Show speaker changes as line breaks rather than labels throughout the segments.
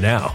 now.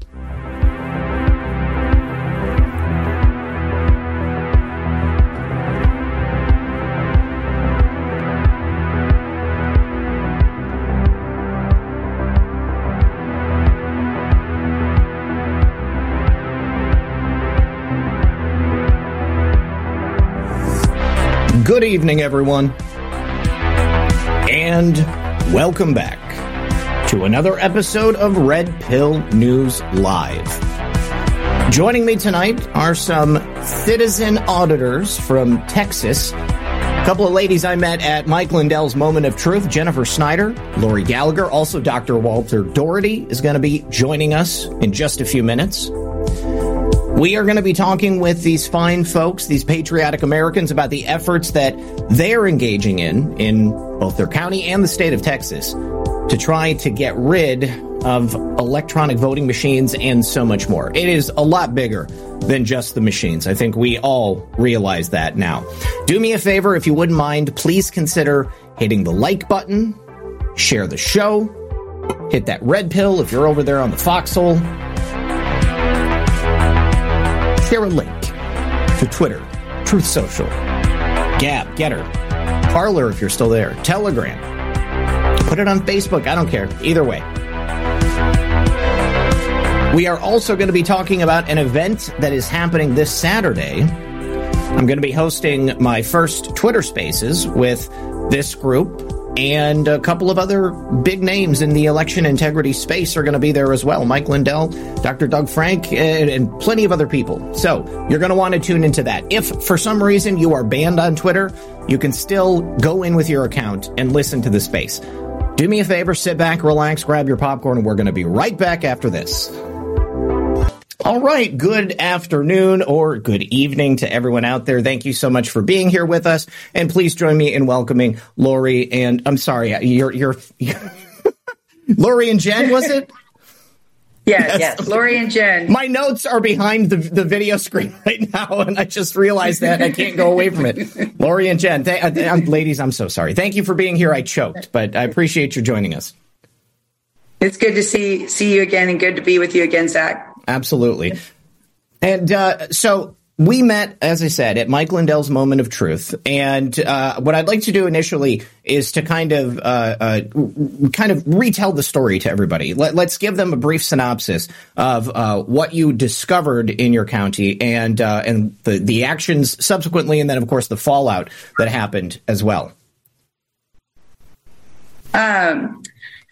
Good evening, everyone. And welcome back to another episode of Red Pill News Live. Joining me tonight are some citizen auditors from Texas. A couple of ladies I met at Mike Lindell's Moment of Truth, Jennifer Snyder, Lori Gallagher, also Dr. Walter Daugherty is going to be joining us in just a few minutes. We are going to be talking with these fine folks, these patriotic Americans, about the efforts that they're engaging in, in both their county and the state of Texas, to try to get rid of electronic voting machines and so much more. It is a lot bigger than just the machines. I think we all realize that now. Do me a favor, if you wouldn't mind, please consider hitting the like button, share the show, hit that red pill if you're over there on the foxhole share a link to Twitter, Truth Social, Gab, Gettr, Parler if you're still there, Telegram. Put it on Facebook. I don't care. Either way. We are also going to be talking about an event that is happening this Saturday. I'm going to be hosting my first Twitter Spaces with this group and a couple of other big names in the election integrity space are going to be there as well. Mike Lindell, Dr. Doug Frank, and, and plenty of other people. So you're going to want to tune into that. If for some reason you are banned on Twitter, you can still go in with your account and listen to the space. Do me a favor, sit back, relax, grab your popcorn, and we're going to be right back after this. All right. Good afternoon or good evening to everyone out there. Thank you so much for being here with us. And please join me in welcoming Lori and I'm sorry, you're, you're, Lori and Jen, was it?
Yes, yes, yes. Lori and Jen.
My notes are behind the, the video screen right now, and I just realized that I can't go away from it. Lori and Jen, th- uh, ladies, I'm so sorry. Thank you for being here. I choked, but I appreciate you joining us.
It's good to see see you again, and good to be with you again, Zak.
Absolutely. And uh, so we met, as I said, at Mike Lindell's Moment of Truth. And uh, what I'd like to do initially is to kind of uh, uh, kind of retell the story to everybody. Let, us give them a brief synopsis of uh, what you discovered in your county and uh, and the the actions subsequently, and then of course the fallout that happened as well.
Um,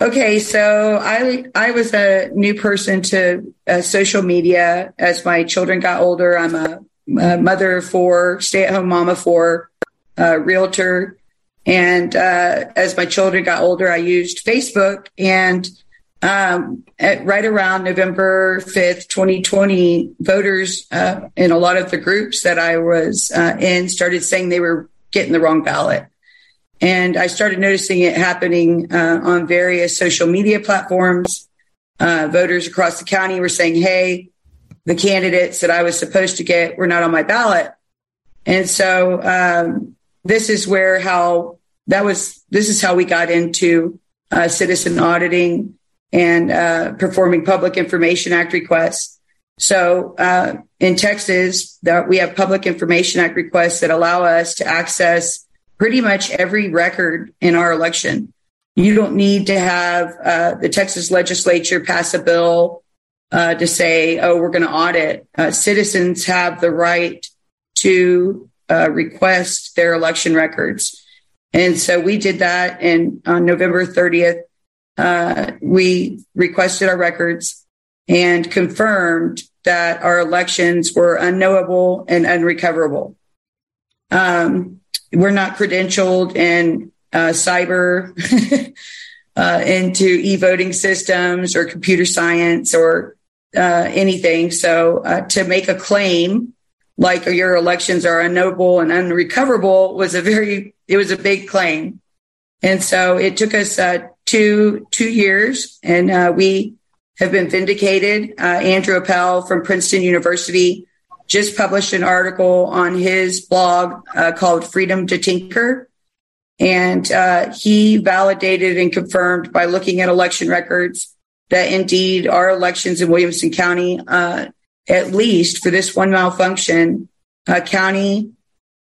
Okay, so I I was a new person to uh, social media as my children got older. I'm a, a mother of four, stay at home mama for uh, realtor, and uh, as my children got older, I used Facebook. And um, at, right around November fifth, 2020, voters uh, in a lot of the groups that I was uh, in started saying they were getting the wrong ballot. And I started noticing it happening uh, on various social media platforms. Uh, voters across the county were saying, Hey, the candidates that I was supposed to get were not on my ballot. And so um, this is where how that was, this is how we got into uh, citizen auditing and uh, performing Public Information Act requests. So uh, in Texas, that we have Public Information Act requests that allow us to access pretty much every record in our election. You don't need to have uh, the Texas legislature pass a bill uh, to say, oh, we're going to audit. Uh, citizens have the right to uh, request their election records. And so we did that. And on November 30th, uh, we requested our records and confirmed that our elections were unknowable and unrecoverable. Um, we're not credentialed in uh, cyber uh, into e-voting systems or computer science or uh, anything. So uh, to make a claim like your elections are unknowable and unrecoverable was a very it was a big claim, and so it took us uh, two two years, and we have been vindicated. Andrew Appel from Princeton University just published an article on his blog uh, called "Freedom to Tinker." And uh, he validated and confirmed by looking at election records that indeed our elections in Williamson County, uh, at least for this one malfunction, uh, county,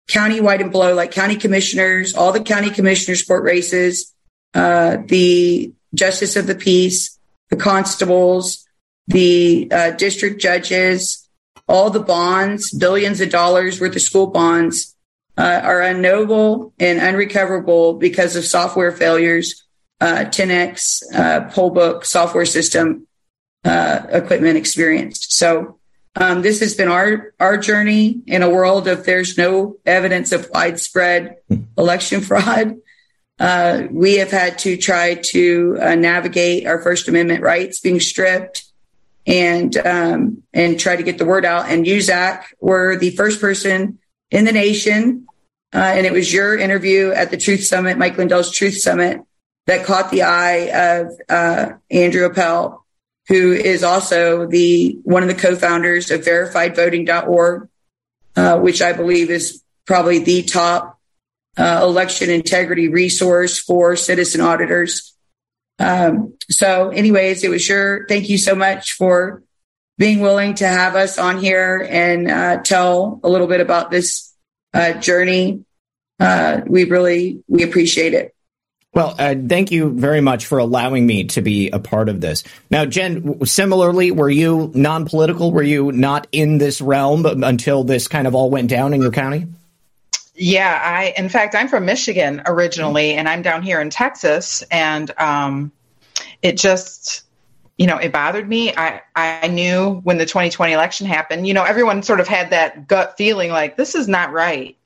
county wide and below, like county commissioners, all the county commissioners court races, uh, the justice of the peace, the constables, the uh, district judges, all the bonds, billions of dollars worth of school bonds, uh, are unknowable and unrecoverable because of software failures uh, 10x uh, poll book software system uh, equipment experienced. So um, this has been our our journey in a world of there's no evidence of widespread election fraud. Uh, we have had to try to uh, navigate our First Amendment rights being stripped and um, and try to get the word out. And you, Zak, were the first person in the nation, uh, and it was your interview at the Truth Summit, Mike Lindell's Truth Summit, that caught the eye of uh, Andrew Appel, who is also the one of the co-founders of VerifiedVoting.org, uh, which I believe is probably the top uh, election integrity resource for citizen auditors. Um, so, anyways, it was your thank you so much for being willing to have us on here and uh, tell a little bit about this uh, journey. Uh, we really we appreciate it.
Well, uh, thank you very much for allowing me to be a part of this. Now, Jen, similarly, were you non political? Were you not in this realm until this kind of all went down in your county?
Yeah, I, in fact, I'm from Michigan originally, and I'm down here in Texas, and um, it just, you know, it bothered me. I, I knew when the 2020 election happened, you know, everyone sort of had that gut feeling like this is not right.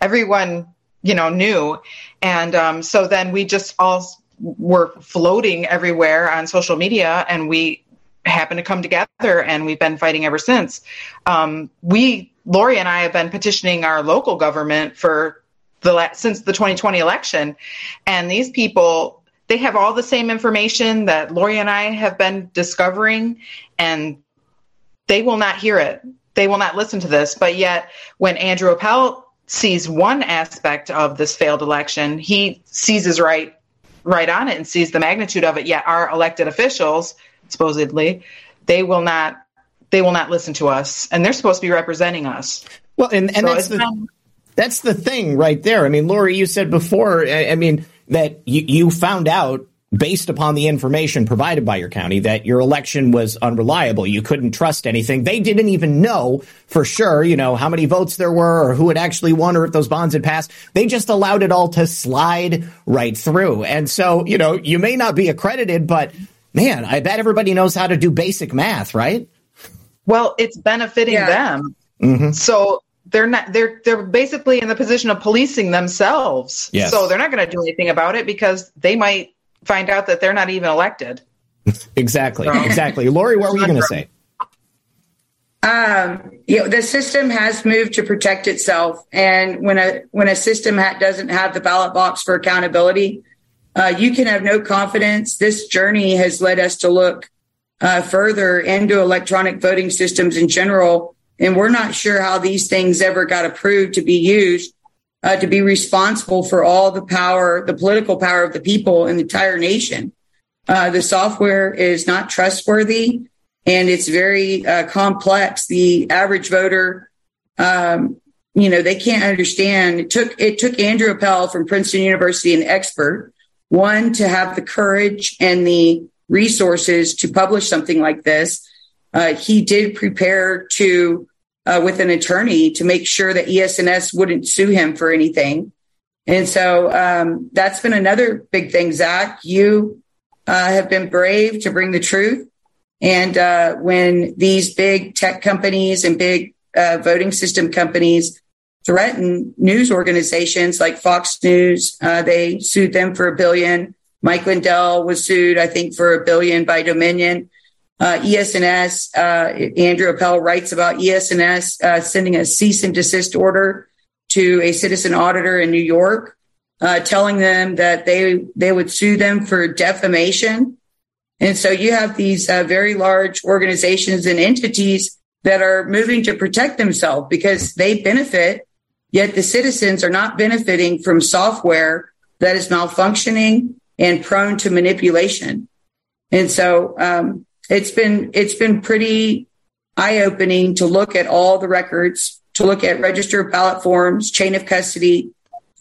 Everyone you know, knew. And um, so then we just all were floating everywhere on social media and we happened to come together and we've been fighting ever since. Um, we, Lori and I have been petitioning our local government for the since the 2020 election. And these people, they have all the same information that Lori and I have been discovering and they will not hear it. They will not listen to this. But yet when Andrew Appel sees one aspect of this failed election, he seizes right right on it and sees the magnitude of it. Yet our elected officials, supposedly, they will not they will not listen to us, and they're supposed to be representing us.
Well, and, and so that's the that's the thing right there. I mean, Lori, you said before. I, I mean that you, you found out based upon the information provided by your county that your election was unreliable. You couldn't trust anything. They didn't even know for sure, you know, how many votes there were or who had actually won or if those bonds had passed. They just allowed it all to slide right through. And so, you know, you may not be accredited, but man, I bet everybody knows how to do basic math, right?
Well, it's benefiting yeah. them. Mm-hmm. So they're not they're they're basically in the position of policing themselves. Yes. So they're not going to do anything about it because they might find out that they're not even elected.
exactly. So. Exactly. Lori, what were you going to say?
Um, you know, the system has moved to protect itself, and when a when a system ha- doesn't have the ballot box for accountability, uh, you can have no confidence. This journey has led us to look uh, further into electronic voting systems in general, and we're not sure how these things ever got approved to be used uh, to be responsible for all the power, the political power of the people in the entire nation. Uh, the software is not trustworthy and it's very uh, complex. The average voter, um, you know, they can't understand. It took it took Andrew Appel from Princeton University, an expert, one to have the courage and the resources to publish something like this. Uh, he did prepare to uh, with an attorney to make sure that ES&S wouldn't sue him for anything. And so um, that's been another big thing. Zak, you uh, have been brave to bring the truth. And uh, when these big tech companies and big uh, voting system companies threaten news organizations like Fox News, uh, they sued them for a billion. Mike Lindell was sued, I think, for a billion by Dominion. Uh, ES&S, uh, Andrew Appel writes about ES&S uh, sending a cease and desist order to a citizen auditor in New York, uh, telling them that they they would sue them for defamation. And so you have these uh, very large organizations and entities that are moving to protect themselves because they benefit, yet the citizens are not benefiting from software that is malfunctioning and prone to manipulation. And so um, it's been it's been pretty eye opening to look at all the records, to look at register ballot forms, chain of custody,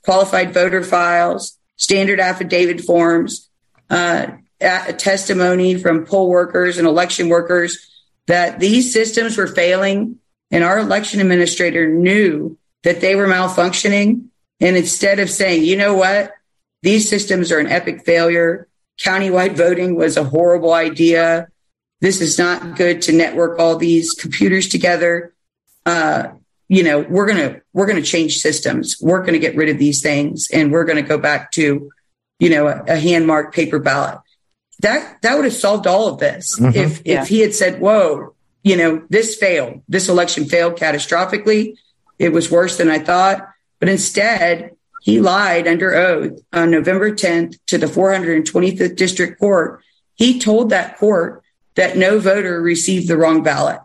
qualified voter files, standard affidavit forms, uh, testimony from poll workers and election workers that these systems were failing, and our election administrator knew that they were malfunctioning. And instead of saying, you know what, these systems are an epic failure. Countywide voting was a horrible idea this is not good to network all these computers together. Uh, you know, we're gonna we're gonna change systems. We're gonna get rid of these things, and we're gonna go back to, you know, a, a hand marked paper ballot. That that would have solved all of this mm-hmm. if yeah. if he had said, "Whoa, you know, this failed. This election failed catastrophically. It was worse than I thought." But instead, he lied under oath on November 10th to the 425th District Court. He told that court that no voter received the wrong ballot.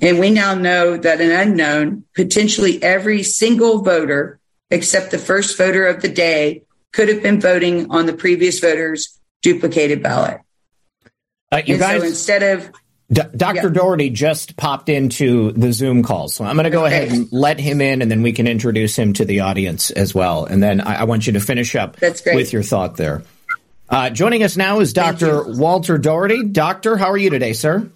And we now know that an unknown, potentially every single voter, except the first voter of the day, could have been voting on the previous voter's duplicated ballot.
Uh, you and guys, so instead of D- Dr. Yeah. Daugherty just popped into the Zoom call, so I'm going to go okay. ahead and let him in, and then we can introduce him to the audience as well. And then I, I want you to finish up That's great. with your thought there. Uh, joining us now is Dr. Walter Daugherty. Doctor, how are you today, sir?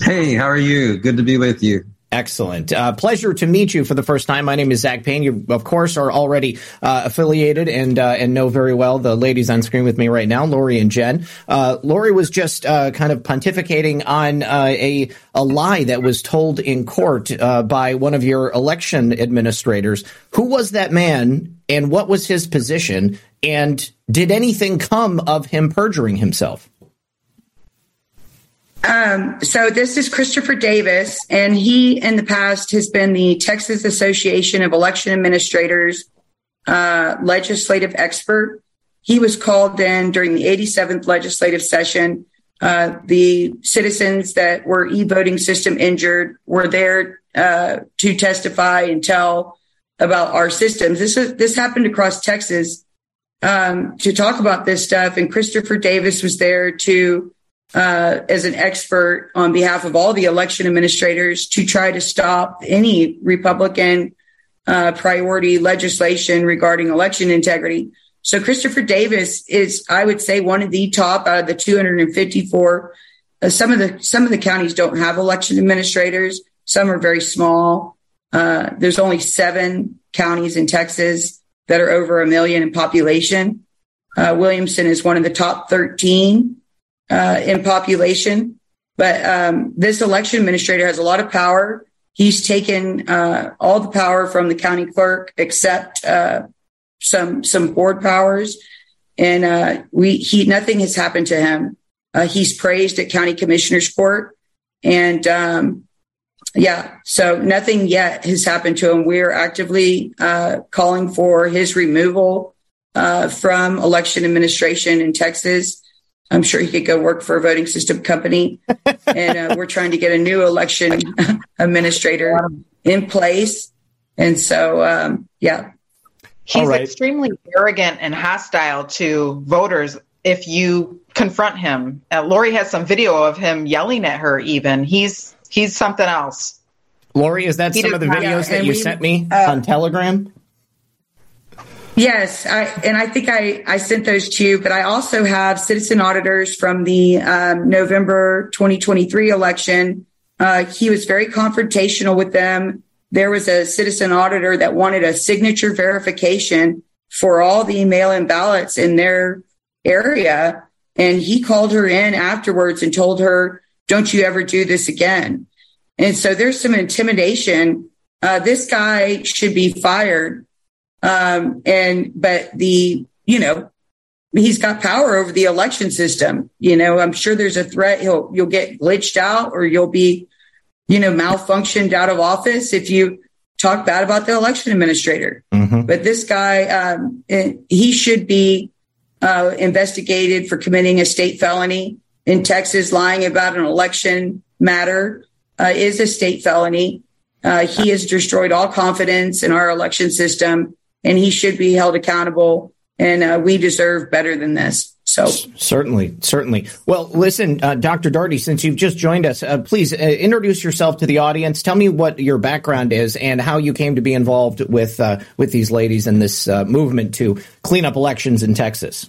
Hey, how are you? Good to be with you.
Excellent. Uh, pleasure to meet you for the first time. My name is Zak Paine. You, of course, are already uh, affiliated and uh, and know very well the ladies on screen with me right now, Lori and Jen. Uh, Lori was just uh, kind of pontificating on uh, a a lie that was told in court by one of your election administrators. Who was that man, and what was his position? And did anything come of him perjuring himself?
Um, so this is Christopher Davis, and he in the past has been the Texas Association of Election Administrators uh, legislative expert. He was called in during the 87th legislative session. Uh, the citizens that were e-voting system injured were there uh, to testify and tell about our systems. This is, this happened across Texas um, to talk about this stuff, and Christopher Davis was there to uh, as an expert on behalf of all the election administrators to try to stop any Republican uh, priority legislation regarding election integrity. So Christopher Davis is, I would say, one of the top out of the 254. Uh, some of the some of the counties don't have election administrators. Some are very small. Uh, there's only seven counties in Texas that are over a million in population. Uh, Williamson is one of the top 13 uh, in population. But um, this election administrator has a lot of power. He's taken uh, all the power from the county clerk, except uh, some some board powers, and uh, we he nothing has happened to him. Uh, he's praised at county commissioners court, and um, yeah, so nothing yet has happened to him. We're actively uh, calling for his removal from election administration in Texas. I'm sure he could go work for a voting system company. and uh, we're trying to get a new election administrator in place. And so, um, yeah.
He's right. extremely arrogant and hostile to voters if you confront him. Uh, Lori has some video of him yelling at her, even. He's he's something else.
Lori, is that he some of the videos that you we, sent me uh, on Telegram?
Yes, I, and I think I, I sent those to you, but I also have citizen auditors from the um, November 2023 election Uh, he was very confrontational with them. There was a citizen auditor that wanted a signature verification for all the mail in ballots in their area. And he called her in afterwards and told her, don't you ever do this again. And so there's some intimidation. Uh, this guy should be fired. Um, and, but the, you know, he's got power over the election system. You know, I'm sure there's a threat he'll, you'll get glitched out or you'll be, you know, malfunctioned out of office if you talk bad about the election administrator. Mm-hmm. But this guy, um, he should be uh, investigated for committing a state felony in Texas. Lying about an election matter uh, is a state felony. Uh, he has destroyed all confidence in our election system, and he should be held accountable. And uh, we deserve better than this. So
certainly, certainly. Well, listen, uh, Dr. Daugherty, since you've just joined us, uh, please uh, introduce yourself to the audience. Tell me what your background is and how you came to be involved with uh, with these ladies and this uh, movement to clean up elections in Texas.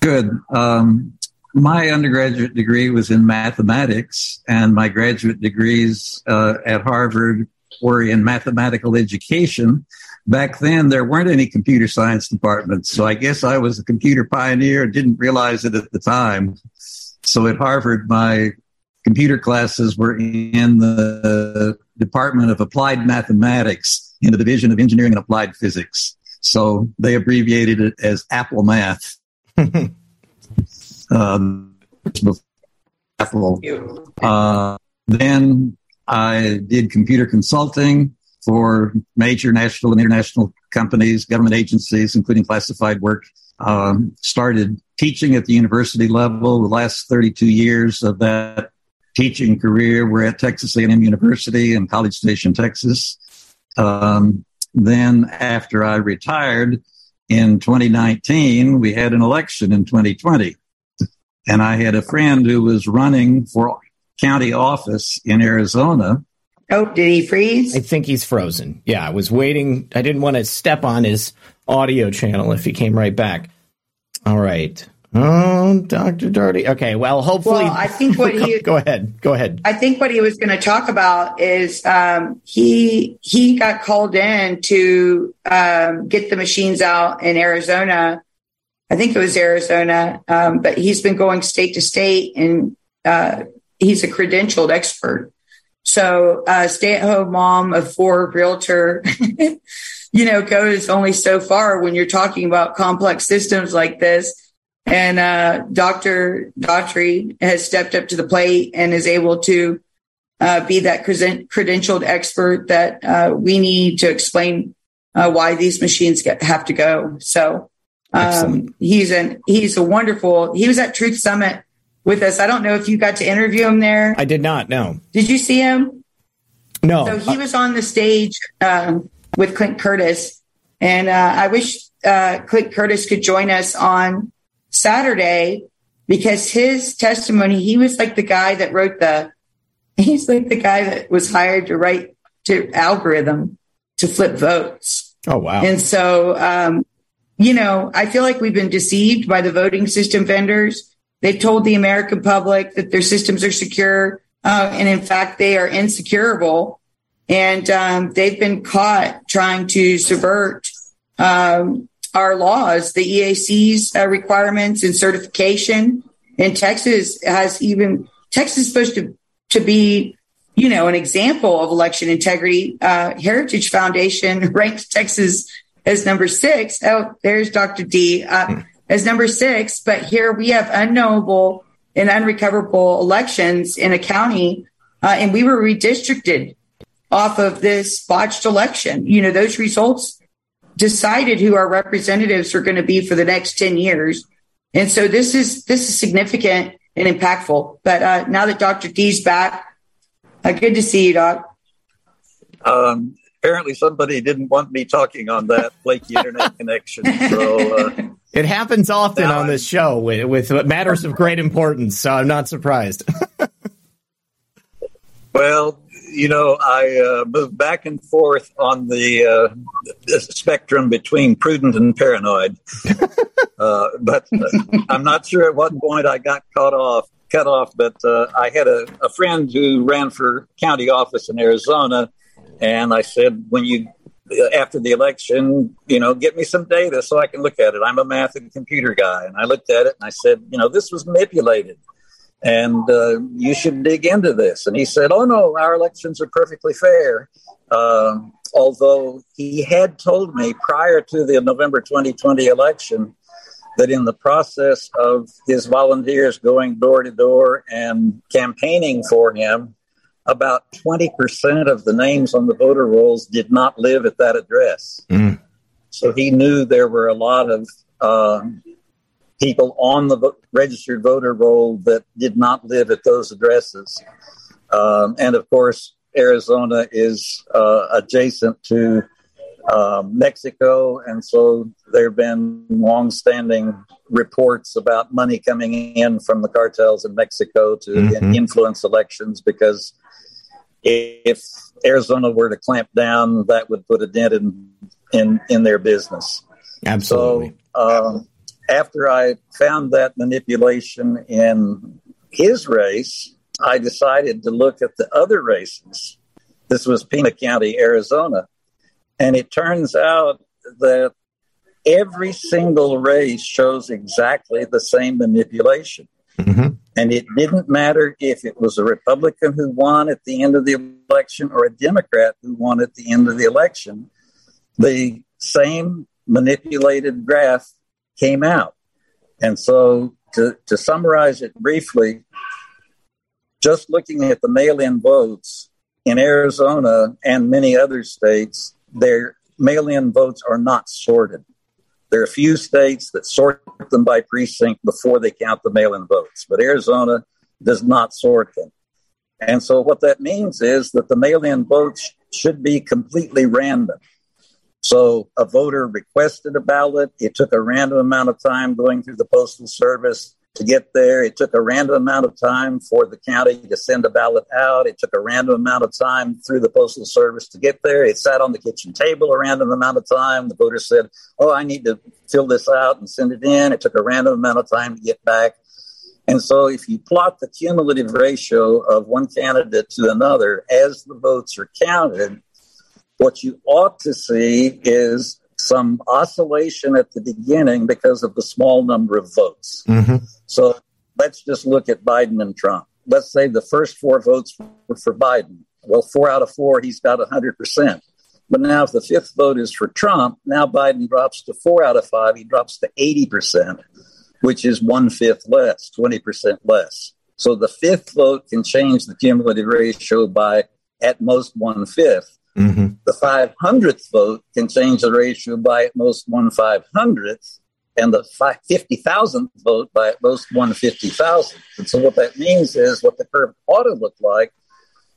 Good. Um, my undergraduate degree was in mathematics, and my graduate degrees uh, at Harvard were in mathematical education back then there weren't any computer science departments. So I guess I was a computer pioneer and didn't realize it at the time. So at Harvard, my computer classes were in the Department of Applied Mathematics in the Division of Engineering and Applied Physics. So they abbreviated it as Apple Math. Uh, then I did computer consulting for major national and international companies, government agencies, including classified work. Um, started teaching at the university level. The last 32 years of that teaching career were at Texas A&M University in College Station, Texas. Um, then after I retired in 2019, we had an election in 2020. And I had a friend who was running for county office in Arizona
Oh, did he freeze?
I think he's frozen. Yeah, I was waiting. I didn't want to step on his audio channel if he came right back. All right. Oh, Dr. Daugherty. Okay, well, hopefully.
Well, I think what he.
go ahead. Go ahead.
I think what he was going to talk about is um, he he got called in to um, get the machines out in Arizona. I think it was Arizona, um, but he's been going state to state and uh, he's a credentialed expert. So, uh, stay at home mom of four realtor, you know, goes only so far when you're talking about complex systems like this. And, uh, Dr. Daugherty has stepped up to the plate and is able to, uh, be that credentialed expert that, uh, we need to explain, uh, why these machines get, have to go. So, um, he's an, he's a wonderful, he was at Truth Summit with us. I don't know if you got to interview him there.
I did not. No.
Did you see him?
No.
So he was on the stage um, with Clint Curtis, and uh, I wish uh, Clint Curtis could join us on Saturday because his testimony. He was like the guy that wrote the. He's like the guy that was hired to write to algorithm to flip votes.
Oh wow!
And so, um, you know, I feel like we've been deceived by the voting system vendors They've told the American public that their systems are secure, uh, and in fact, they are insecurable. And um, they've been caught trying to subvert um, our laws, the EAC's uh, requirements and certification. And Texas has even Texas is supposed to to be, you know, an example of election integrity. Uh, Heritage Foundation ranked Texas as number six. Oh, there's Dr. D. Uh, hmm as number six, but here we have unknowable and unrecoverable elections in a county, uh, and we were redistricted off of this botched election. You know, those results decided who our representatives are going to be for the next 10 years. And so this is this is significant and impactful. But uh, now that Dr. D's back, uh, good to see you, Doc.
Um, apparently somebody didn't want me talking on that flaky internet connection. So uh,
it happens often on this show with, with matters of great importance. So I'm not surprised.
well,
you know, I uh, moved back and forth on the, uh, the spectrum between prudent and paranoid. uh, but uh, I'm not sure at what point I got caught off, cut off. But uh, I had a, a friend who ran for county office in Arizona, and I said, when you after the election, you know, get me some data so I can look at it. I'm a math and computer guy, and I looked at it and I said, you know, this was manipulated and uh, you should dig into this. And he said, Oh, no, our elections are perfectly fair. Um, although he had told me prior to the November 2020 election that in the process of his volunteers going door to door and campaigning for him, about 20% of the names on the voter rolls did not live at that address. Mm. So he knew there were a lot of uh, people on the registered voter roll that did not live at those addresses. Um, and of course, Arizona is uh, adjacent to uh, Mexico, and so there have been long-standing reports about money coming in from the cartels in Mexico to mm-hmm. influence elections. Because if Arizona were to clamp down, that would put a dent in in, in their business.
Absolutely.
So, um, after I found that manipulation in his race, I decided to look at the other races. This was Pima County, Arizona. And it turns out that every single race shows exactly the same manipulation. Mm-hmm. And it didn't matter if it was a Republican who won at the end of the election or a Democrat who won at the end of the election. The same manipulated graph came out. And so, to, to summarize it briefly, just looking at the mail in votes in Arizona and many other states, their mail in votes are not sorted. There are a few states that sort them by precinct before they count the mail in votes, but Arizona does not sort them. And so, what that means is that the mail in votes should be completely random. So a voter requested a ballot. It took a random amount of time going through the Postal Service to get there. It took a random amount of time for the county to send a ballot out. It took a random amount of time through the Postal Service to get there. It sat on the kitchen table a random amount of time. The voter said, Oh, I need to fill this out and send it in. It took a random amount of time to get back. And so, if you plot the cumulative ratio of one candidate to another as the votes are counted, what you ought to see is some oscillation at the beginning because of the small number of votes. Mm-hmm. So let's just look at Biden and Trump. Let's say the first four votes were for Biden. Well, four out of four, he's got 100%. But now, if the fifth vote is for Trump, now Biden drops to four out of five. He drops to 80%, which is one fifth less, 20% less. So the fifth vote can change the cumulative ratio by at most one fifth. Mm-hmm. The 500th vote can change the ratio by at most one 500th, and the 50,000th vote by at most one 50,000th. And so, what that means is what the curve ought to look like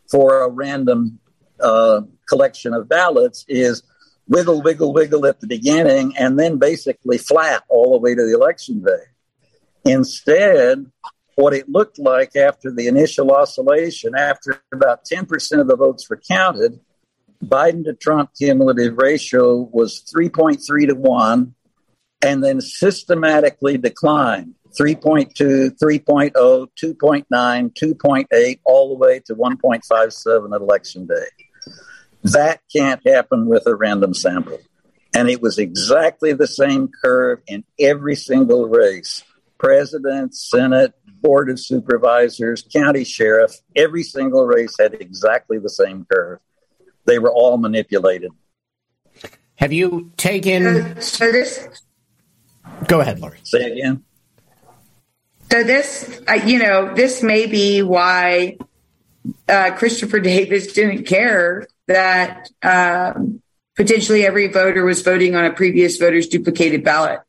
for a random uh, collection of ballots is wiggle, wiggle, wiggle at the beginning, and then basically flat all the way to the election day. Instead, what it looked like after the initial oscillation, after about 10% of the votes were counted, Biden to Trump cumulative ratio was 3.3 to 1 and then systematically declined 3.2, 3.0, 2.9, 2.8, all the way to 1.57 at election day. That can't happen with a random sample. And it was exactly the same curve in every single race president, Senate, Board of Supervisors, county sheriff, every single race had exactly the same curve they were all manipulated.
Have you taken?
So, this.
Go ahead, Lori.
Say again.
So this, uh, you know, this may be why uh, Christopher Davis didn't care that um, potentially every voter was voting on a previous voter's duplicated ballot.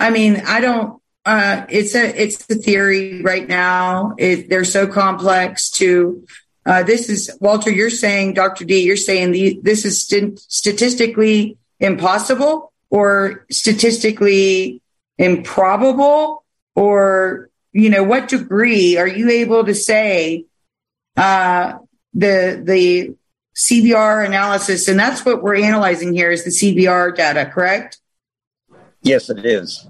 I mean, I don't. Uh, it's a it's a theory right now. It, they're so complex to uh, this is Walter. You're saying, Dr. D. You're saying the, this is st- statistically impossible, or statistically improbable, or you know, what degree are you able to say uh, the the CVR analysis, and that's what we're analyzing here is the CVR data, correct?
Yes, it is.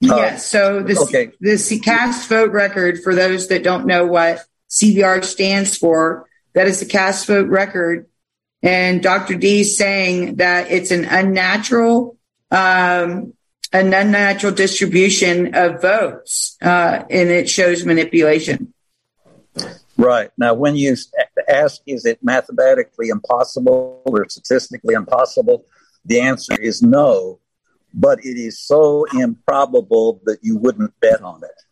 Yes. So the
okay.
the cast vote record for those that don't know what CVR stands for, that is the cast vote record, and Dr. D saying that it's an unnatural um, an unnatural distribution of votes, uh, and it shows manipulation.
Right. Now, when you ask, is it mathematically impossible or statistically impossible? The answer is no, but it is so improbable that you wouldn't bet on it.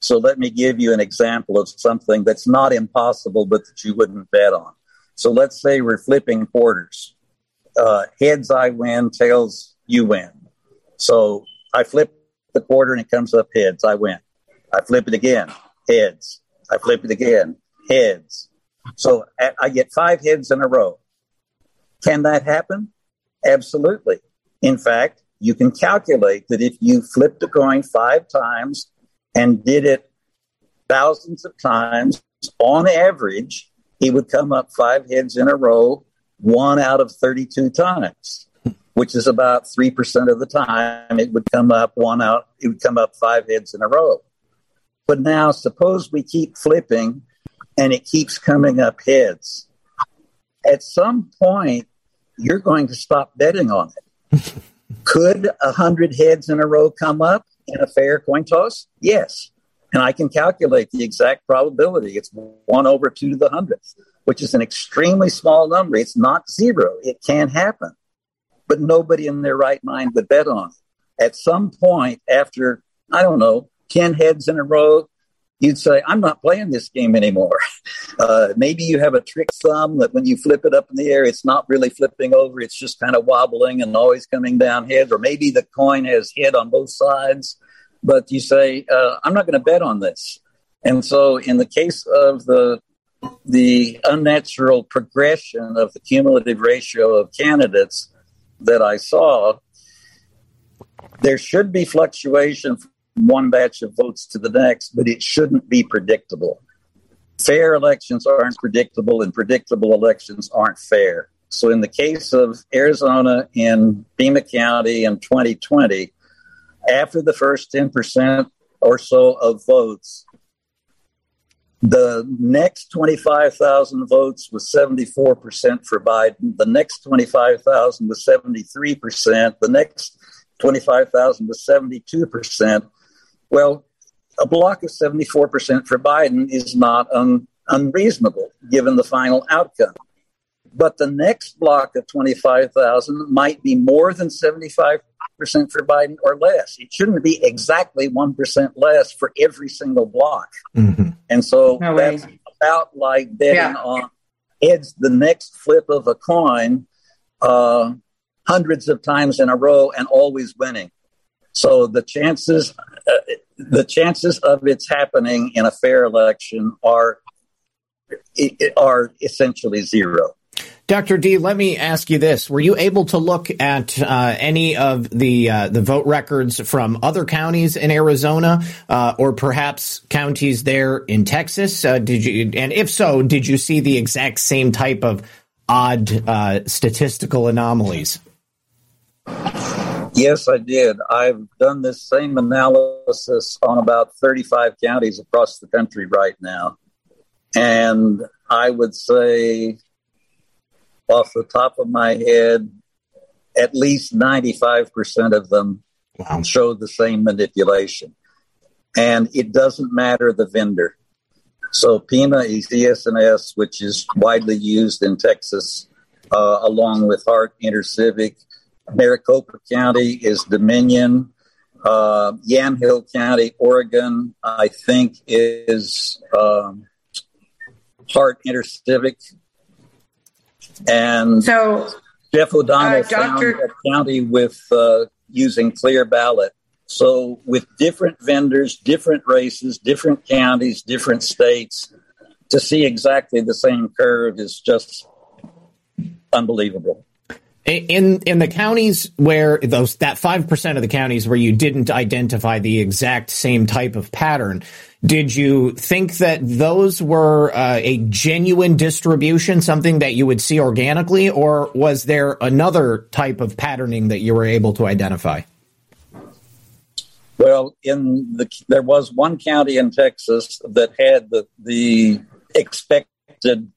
So let me give you an example of something that's not impossible, but that you wouldn't bet on. So let's say we're flipping quarters. Uh, heads, I win. Tails, you win. So I flip the quarter and it comes up heads. I win. I flip it again. Heads. I flip it again. Heads. So I get five heads in a row. Can that happen? Absolutely. In fact, you can calculate that if you flip the coin five times and did it thousands of times, on average, he would come up five heads in a row, one out of 32 times which is about 3% of the time it would come up one out, it would come up five heads in a row. But now suppose we keep flipping and it keeps coming up heads. At some point, you're going to stop betting on it. Could a hundred heads in a row come up in a fair coin toss? Yes. And I can calculate the exact probability. It's one over two to the hundredth, which is an extremely small number. It's not zero. It can happen but nobody in their right mind would bet on it. At some point, after, I don't know, 10 heads in a row, you'd say, I'm not playing this game anymore. Uh, maybe you have a trick thumb that when you flip it up in the air, it's not really flipping over, it's just kind of wobbling and always coming down head. Or maybe the coin has head on both sides, but you say, uh, I'm not going to bet on this. And so, in the case of the the unnatural progression of the cumulative ratio of candidates, that I saw, there should be fluctuation one batch of votes to the next, but it shouldn't be predictable. Fair elections aren't predictable, and predictable elections aren't fair. So, in the case of Arizona in Pima County in 2020, after the first 10% or so of votes, the next 25,000 votes was 74% for Biden. The next 25,000 was 73%. The next 25,000 was 72%. Well, a block of 74% for Biden is not un- unreasonable given the final outcome. But the next block of 25,000 might be more than 75% for Biden or less. It shouldn't be exactly 1% less for every single block. Mm-hmm. And so no that's about like betting yeah. on heads the next flip of a coin uh, hundreds of times in a row and always winning. So the chances, uh, the chances of it's happening in a fair election are are essentially zero.
Dr. D, let me ask you this: Were you able to look at uh, any of the uh, the vote records from other counties in Arizona, uh, or perhaps counties there in Texas? Uh, did you, and if so, did you see the exact same type of odd uh, statistical anomalies?
Yes, I did. I've done this same analysis on about 35 counties across the country right now, and I would say off the top of my head, at least 95% of them wow. show the same manipulation. And it doesn't matter the vendor. So Pima is ES&S, which is widely used in Texas, uh, along with Hart InterCivic. Maricopa County is Dominion. Uh, Yamhill County, Oregon, I think is um, Hart InterCivic. And
so
Jeff O'Donnell uh, Doctor- found a county with uh, using clear ballot. So with different vendors, different races, different counties, different states, to see exactly the same curve is just unbelievable.
In in the counties where those that five percent of the counties where you didn't identify the exact same type of pattern, did you think that those were uh, a genuine distribution, something that you would see organically, or was there another type of patterning that you were able to identify?
Well, in the there was one county in Texas that had the the expected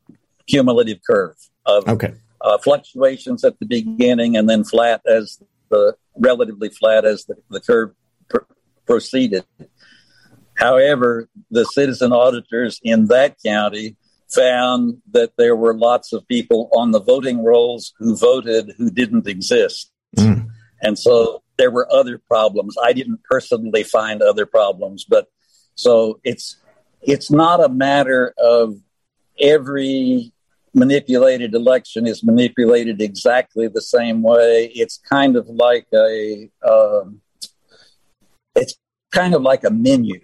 cumulative curve of
okay
uh, fluctuations at the beginning and then flat as the relatively flat as the, the curve pr- proceeded. However, the citizen auditors in that county found that there were lots of people on the voting rolls who voted who didn't exist. Mm. And so there were other problems. I didn't personally find other problems, but so it's it's not a matter of every manipulated election is manipulated exactly the same way. It's kind of like a, um, it's kind of like a menu.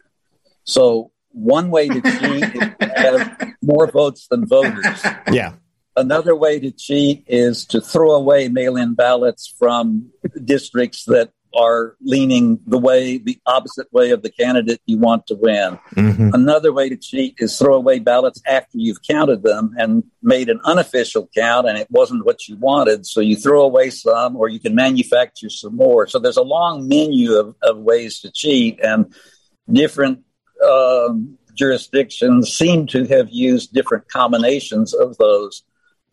So one way to cheat is to have more votes than voters.
Yeah.
Another way to cheat is to throw away mail-in ballots from districts that are leaning the way, the opposite way of the candidate you want to win. Mm-hmm. Another way to cheat is throw away ballots after you've counted them and made an unofficial count and it wasn't what you wanted. So you throw away some or you can manufacture some more. So there's a long menu of, of ways to cheat and different um, jurisdictions seem to have used different combinations of those.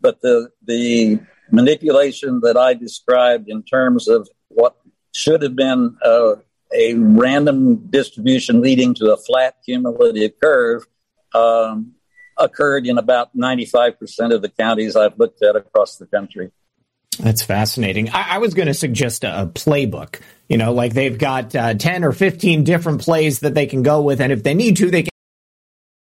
But the, the manipulation that I described in terms of what should have been uh, a random distribution leading to a flat cumulative curve um, occurred in about 95% of the counties I've looked at across the country.
That's fascinating. I, I was going to suggest a, a, playbook. You know, like they've got uh, 10 or 15 different plays that they can go with, and if they need to, they can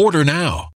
Order now.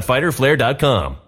www.fighterflare.com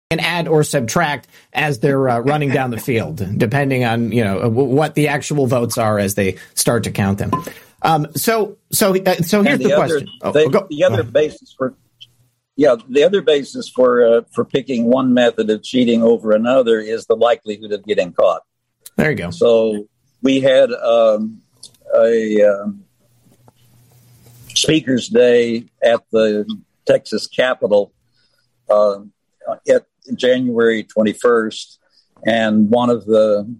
And add or subtract as they're uh, running down the field, depending on you know what the actual votes are as they start to count them. Um, so, so, uh, so here's
the,
the,
other,
question. Oh,
the, the other basis for yeah, the other basis for uh, for picking one method of cheating over another is the likelihood of getting caught.
There you go.
So we had um, a um, speakers day at the Texas Capitol uh, at January 21st, and one of the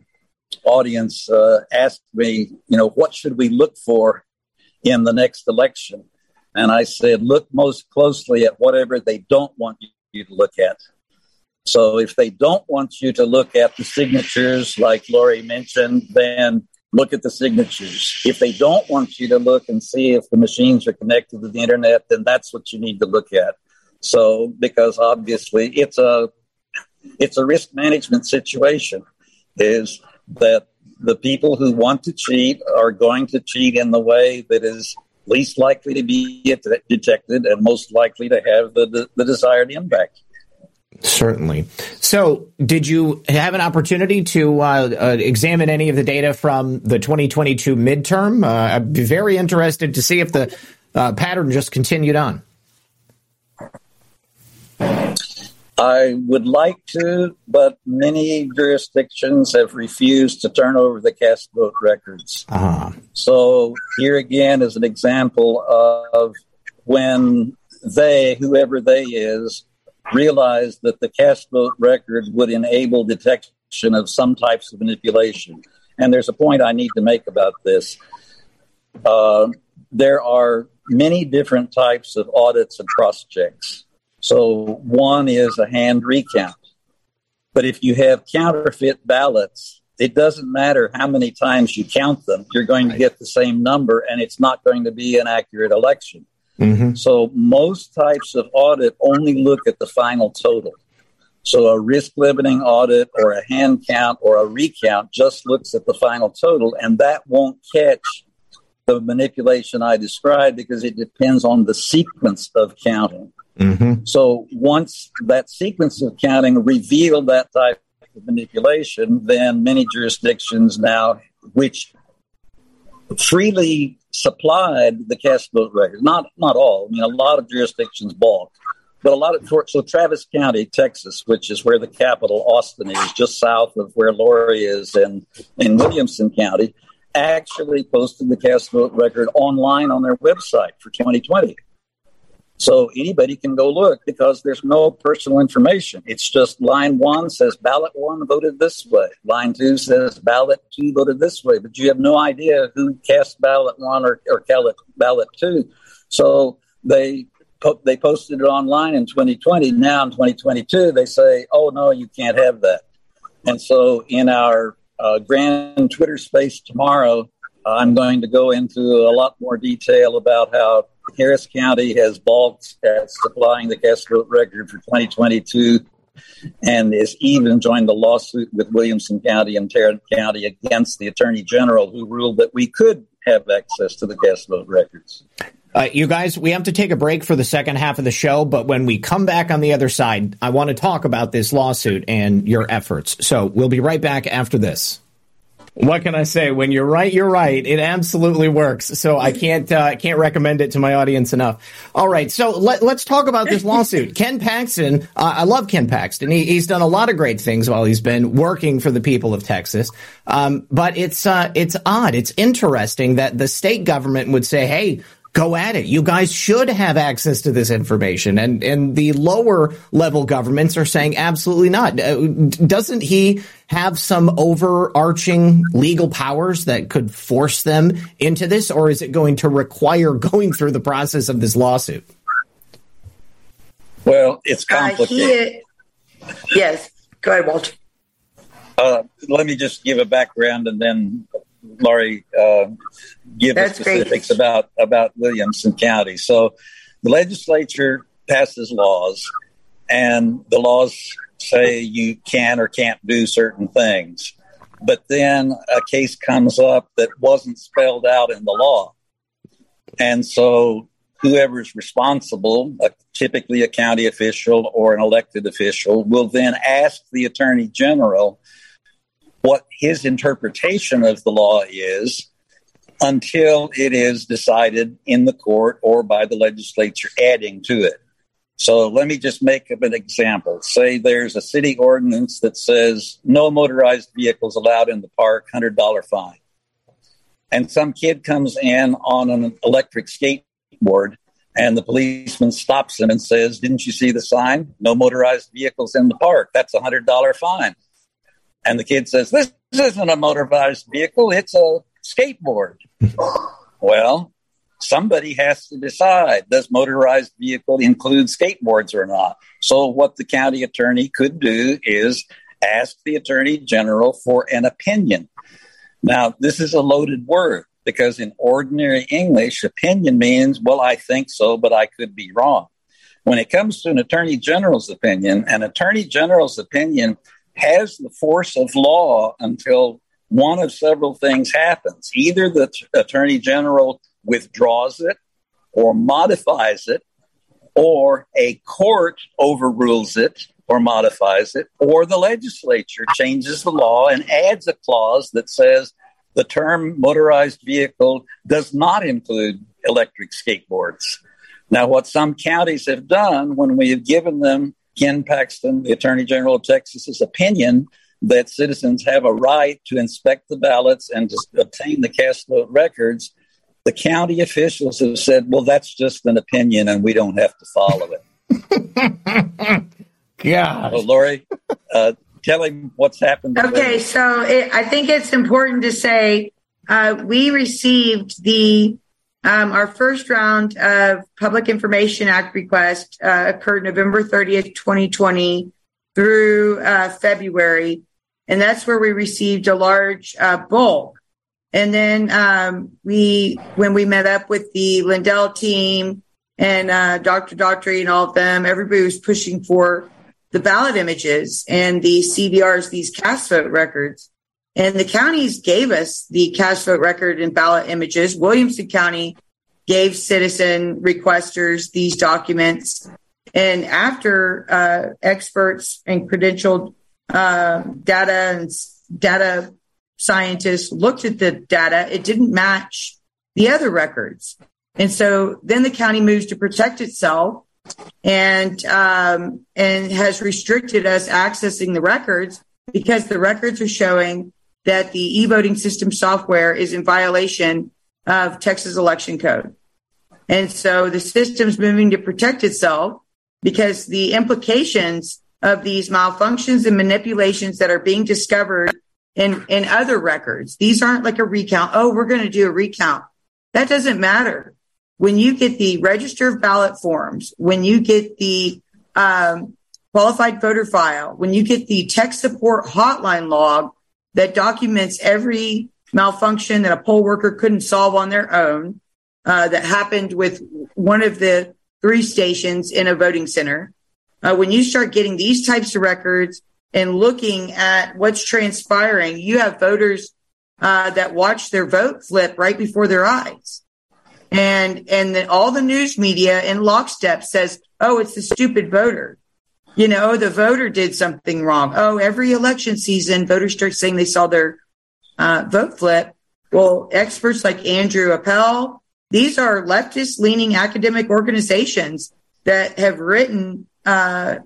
audience uh, asked me, you know, what should we look for in the next election? And I said, look most closely at whatever they don't want you to look at. So if they don't want you to look at the signatures, like Lori mentioned, then look at the signatures. If they don't want you to look and see if the machines are connected to the internet, then that's what you need to look at. So because obviously it's a it's a risk management situation is that the people who want to cheat are going to cheat in the way that is least likely to be detected and most likely to have the, the, the desired impact.
Certainly. So, did you have an opportunity to uh, uh, examine any of the data from the 2022 midterm? Uh, I'd be very interested to see if the uh, pattern just continued on.
I would like to, but many jurisdictions have refused to turn over the cast vote records.
Uh-huh.
So here again is an example of when they, whoever they is, realized that the cast vote record would enable detection of some types of manipulation. And there's a point I need to make about this. Uh, there are many different types of audits and cross checks. So one is a hand recount. But if you have counterfeit ballots, it doesn't matter how many times you count them, you're going to get the same number and it's not going to be an accurate election.
Mm-hmm.
So most types of audit only look at the final total. So a risk limiting audit or a hand count or a recount just looks at the final total and that won't catch the manipulation I described because it depends on the sequence of counting.
Mm-hmm.
So once that sequence of counting revealed that type of manipulation, then many jurisdictions now, which freely supplied the cast vote records, not not all. I mean, a lot of jurisdictions balked, but a lot of so Travis County, Texas, which is where the capital Austin is, just south of where Lori is, in in Williamson County, actually posted the cast vote record online on their website for 2020. So anybody can go look because there's no personal information. It's just line one says ballot one voted this way. Line two says ballot two voted this way, but you have no idea who cast ballot one or, or ballot two. So they they posted it online in 2020. Now in 2022, they say, oh no, you can't have that. And so in our uh, grand Twitter space tomorrow, I'm going to go into a lot more detail about how Harris County has balked at supplying the cast vote record for 2022 and is even joined the lawsuit with Williamson County and Tarrant County against the Attorney General, who ruled that we could have access to the cast vote records.
Uh, you guys, we have to take a break for the second half of the show, but when we come back on the other side, I want to talk about this lawsuit and your efforts. So we'll be right back after this. What can I say? When you're right, you're right. It absolutely works. So I can't uh, can't recommend it to my audience enough. All right, so let, us talk about this lawsuit. Ken Paxton, uh, I love Ken Paxton. He, he's done a lot of great things while he's been working for the people of Texas. Um, but it's uh, it's odd. It's interesting that the state government would say, "Hey, go at it. You guys should have access to this information. And, and the lower level governments are saying absolutely not. Uh, doesn't he have some overarching legal powers that could force them into this? Or is it going to require going through the process of this lawsuit?
Well, it's complicated.
Uh, he, yes. Go ahead, Walter.
Uh, let me just give a background and then Laurie uh, give
That's
the specifics
great.
about about Williamson County. So the legislature passes laws, and the laws say you can or can't do certain things. But then a case comes up that wasn't spelled out in the law. And so whoever's responsible, uh, typically a county official or an elected official, will then ask the attorney general what his interpretation of the law is until it is decided in the court or by the legislature adding to it. So let me just make up an example. Say there's a city ordinance that says no motorized vehicles allowed in the park, $100 fine. And some kid comes in on an electric skateboard and the policeman stops him and says, Didn't you see the sign? No motorized vehicles in the park. That's a $100 fine. And the kid says, This isn't a motorized vehicle, it's a skateboard. well, somebody has to decide does motorized vehicle include skateboards or not? So, what the county attorney could do is ask the attorney general for an opinion. Now, this is a loaded word because in ordinary English, opinion means, well, I think so, but I could be wrong. When it comes to an attorney general's opinion, an attorney general's opinion has the force of law until one of several things happens. Either the t- attorney general withdraws it or modifies it, or a court overrules it or modifies it, or the legislature changes the law and adds a clause that says the term motorized vehicle does not include electric skateboards. Now, what some counties have done when we have given them Ken Paxton, the Attorney General of Texas's opinion that citizens have a right to inspect the ballots and to obtain the cast vote records, the county officials have said, well, that's just an opinion and we don't have to follow it.
Yeah.
So, Lori, uh, tell him what's happened. to
Okay, so it, I think it's important to say uh, we received the um, our first round of Public Information Act request uh, occurred November 30th, 2020 through uh, February, and that's where we received a large uh, bulk. And then um, we, when we met up with the Lindell team and uh, Dr. Daugherty and all of them, everybody was pushing for the ballot images and the CVRs, these cast vote records. And the counties gave us the cast vote record and ballot images. Williamson County gave citizen requesters these documents. And after uh, experts and credentialed uh, data and data scientists looked at the data, it didn't match the other records. And so then the county moves to protect itself and um, and has restricted us accessing the records because the records are showing that the e-voting system software is in violation of Texas election code. And so the system's moving to protect itself because the implications of these malfunctions and manipulations that are being discovered in, in other records, these aren't like a recount. Oh, we're going to do a recount. That doesn't matter. When you get the register of ballot forms, when you get the um, qualified voter file, when you get the tech support hotline log that documents every malfunction that a poll worker couldn't solve on their own, uh, that happened with one of the three stations in a voting center. Uh, when you start getting these types of records and looking at what's transpiring, you have voters uh, that watch their vote flip right before their eyes. And and then all the news media in lockstep says, "Oh, it's the stupid voter." You know, the voter did something wrong. Oh, every election season, voters start saying they saw their uh, vote flip. Well, experts like Andrew Appel, these are leftist leaning academic organizations that have written uh,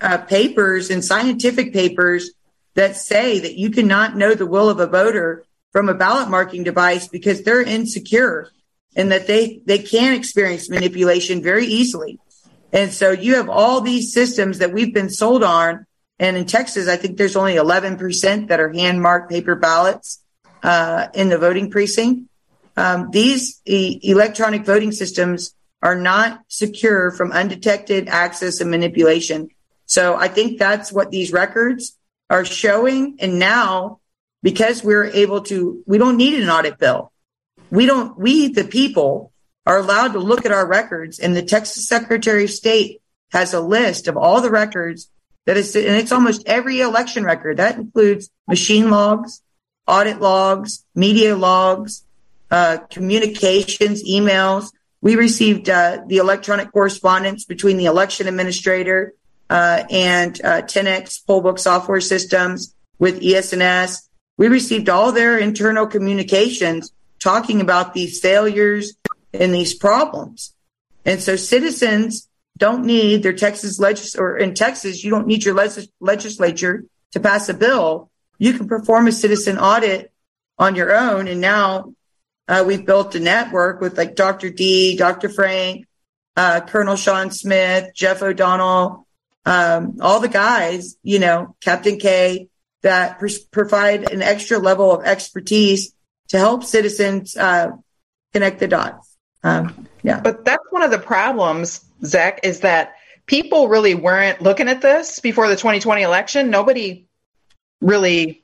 uh, papers and scientific papers that say that you cannot know the will of a voter from a ballot marking device because they're insecure and that they, they can experience manipulation very easily. And so you have all these systems that we've been sold on. And in Texas, I think there's only 11% that are hand marked paper ballots uh, in the voting precinct. Um, these e- electronic voting systems are not secure from undetected access and manipulation. So I think that's what these records are showing. And now, because we're able to, we don't need an audit bill. We don't, we, the people, are allowed to look at our records. And the Texas Secretary of State has a list of all the records that is, and it's almost every election record. That includes machine logs, audit logs, media logs, uh, communications, emails. We received uh, the electronic correspondence between the election administrator uh, and uh, 10x pollbook software systems with ES&S. We received all their internal communications talking about these failures and these problems. And so citizens don't need their Texas legis or in Texas, you don't need your legis- legislature to pass a bill. You can perform a citizen audit on your own. And now uh, we've built a network with like Dr. D, Dr. Frank, uh, Colonel Shawn Smith, Jeff O'Donnell, um, all the guys, you know, Captain K, that pr- provide an extra level of expertise to help citizens uh, connect the dots. Um, yeah.
But that's one of the problems, Zak, is that people really weren't looking at this before the 2020 election. Nobody really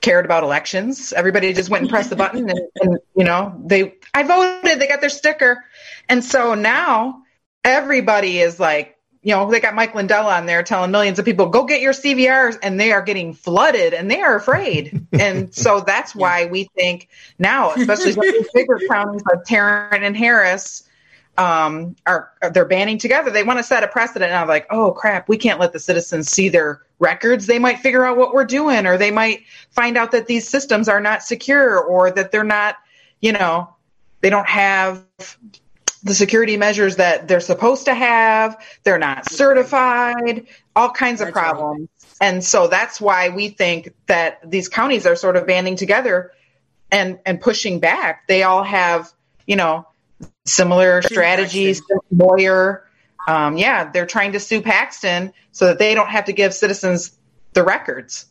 cared about elections. Everybody just went and pressed the button and, and, you know, they, I voted, they got their sticker. And so now everybody is like, you know, they got Mike Lindell on there telling millions of people, go get your CVRs, and they are getting flooded and they are afraid. and so that's why we think now, especially some bigger counties like Tarrant and Harris, um, are they're banding together. They want to set a precedent now, like, oh crap, we can't let the citizens see their records. They might figure out what we're doing, or they might find out that these systems are not secure, or that they're not, you know, they don't have the security measures that they're supposed to have. They're not certified, all kinds of problems. And so that's why we think that these counties are sort of banding together and, and pushing back. They all have, you know, similar strategies, lawyer. Um, yeah, they're trying to sue Paxton so that they don't have to give citizens the records.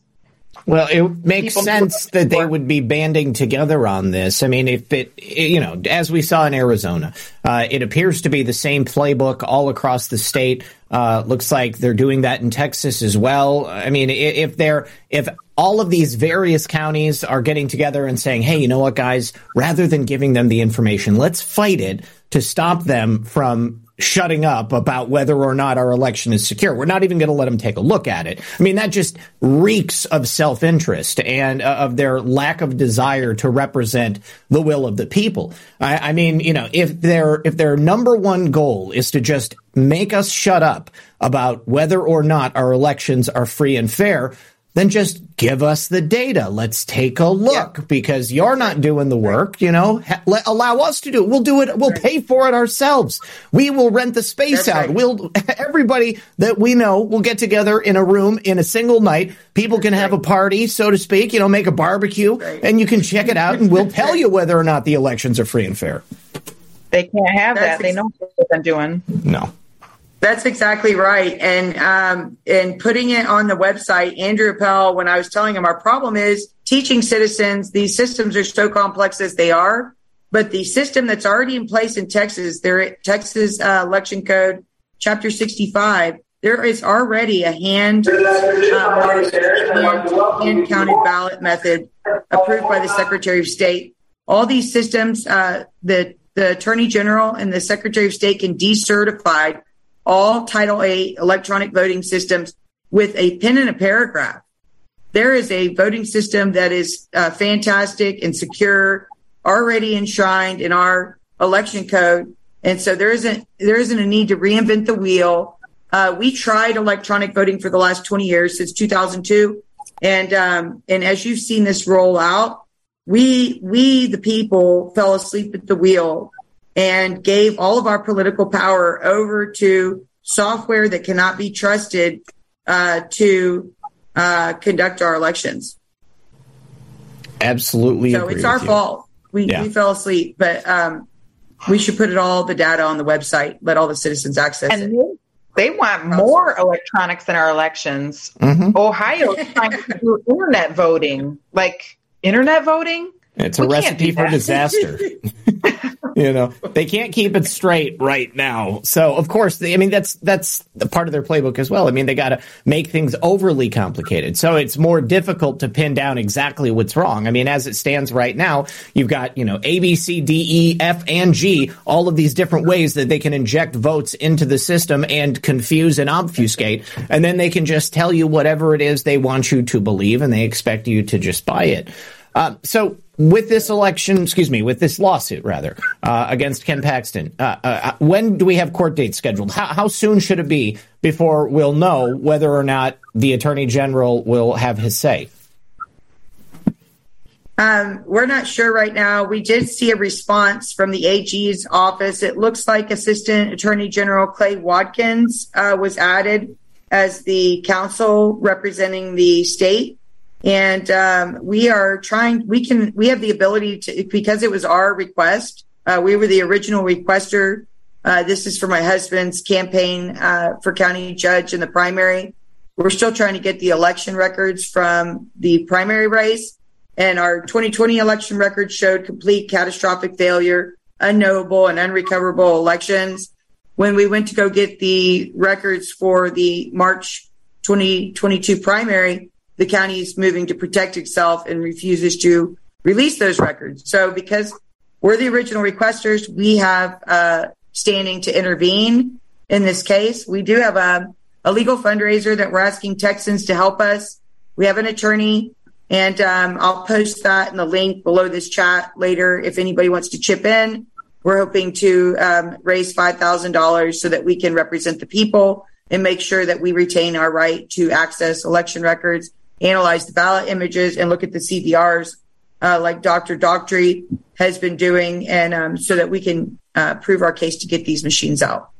Well, it makes People sense that they would be banding together on this. I mean, if it, you know, as we saw in Arizona, uh, it appears to be the same playbook all across the state. Uh, looks like they're doing that in Texas as well. I mean, if they're, if all of these various counties are getting together and saying, hey, you know what, guys, rather than giving them the information, let's fight it to stop them from shutting up about whether or not our election is secure. We're not even going to let them take a look at it. I mean, that just reeks of self interest and uh, of their lack of desire to represent the will of the people. I, I mean, you know, if their if their number one goal is to just make us shut up about whether or not our elections are free and fair, then just give us the data. Let's take a look yeah. because you're not doing the work, you know, ha- let, allow us to do it. We'll do it. We'll pay for it ourselves. We will rent the space That's out. Right. We'll, everybody that we know will get together in a room in a single night. People can have a party, so to speak, you know, make a barbecue right. and you can check it out and we'll tell you whether or not the elections are free and fair.
They can't have That's that. Ex- they know what they're doing.
No.
That's exactly right. And um, and putting it on the website, Andrew Appel, when I was telling him our problem is teaching citizens these systems are so complex as they are, but the system that's already in place in Texas, there Texas uh, election code, chapter 65, there is already a hand uh, hand counted ballot method approved by the Secretary of State. All these systems, uh, the the Attorney General and the Secretary of State can decertify all Title VIII electronic voting systems with a pen and a paragraph. There is a voting system that is uh, fantastic and secure, already enshrined in our election code, and so there isn't there isn't a need to reinvent the wheel. Uh, we tried electronic voting for the last 20 years since 2002, and um, and as you've seen this roll out, we we the people fell asleep at the wheel and gave all of our political power over to software that cannot be trusted uh, to uh, conduct our elections.
Absolutely.
So it's our
you.
fault. We, yeah. we fell asleep, but um, we should put it all the data on the website, let all the citizens access
and
it.
They want more electronics in our elections. Mm-hmm. Ohio is trying to do internet voting, like internet voting
It's a recipe for disaster. you know, they can't keep it straight right now. So, of course, they, I mean, that's that's part of their playbook as well. I mean, they got to make things overly complicated. So it's more difficult to pin down exactly what's wrong. I mean, as it stands right now, you've got, you know, A, B, C, D, E, F, and G, all of these different ways that they can inject votes into the system and confuse and obfuscate. And then they can just tell you whatever it is they want you to believe and they expect you to just buy it. Uh, so with this election, excuse me, with this lawsuit rather uh, against Ken Paxton, uh, uh, uh, when do we have court dates scheduled? How, how, soon should it be before we'll know whether or not the attorney general will have his say?
Um, we're not sure right now. We did see a response from the AG's office. It looks like Assistant Attorney General Clay Watkins uh, was added as the counsel representing the state and um, we are trying we can we have the ability to because it was our request uh, we were the original requester uh, this is for my husband's campaign uh, for county judge in the primary. We're still trying to get the election records from the primary race. And our 2020 election records showed complete catastrophic failure unknowable and unrecoverable elections. When we went to go get the records for the march 2022 primary the county is moving to protect itself and refuses to release those records. So because we're the original requesters, we have uh, standing to intervene in this case. We do have a, a, legal fundraiser that we're asking Texans to help us. We have an attorney, and um, I'll post that in the link below this chat later if anybody wants to chip in. We're hoping to um, raise $5,000 so that we can represent the people and make sure that we retain our right to access election records analyze the ballot images and look at the CVRs, uh, like Dr. Daugherty has been doing, and um, so that we can uh, prove our case to get these machines out.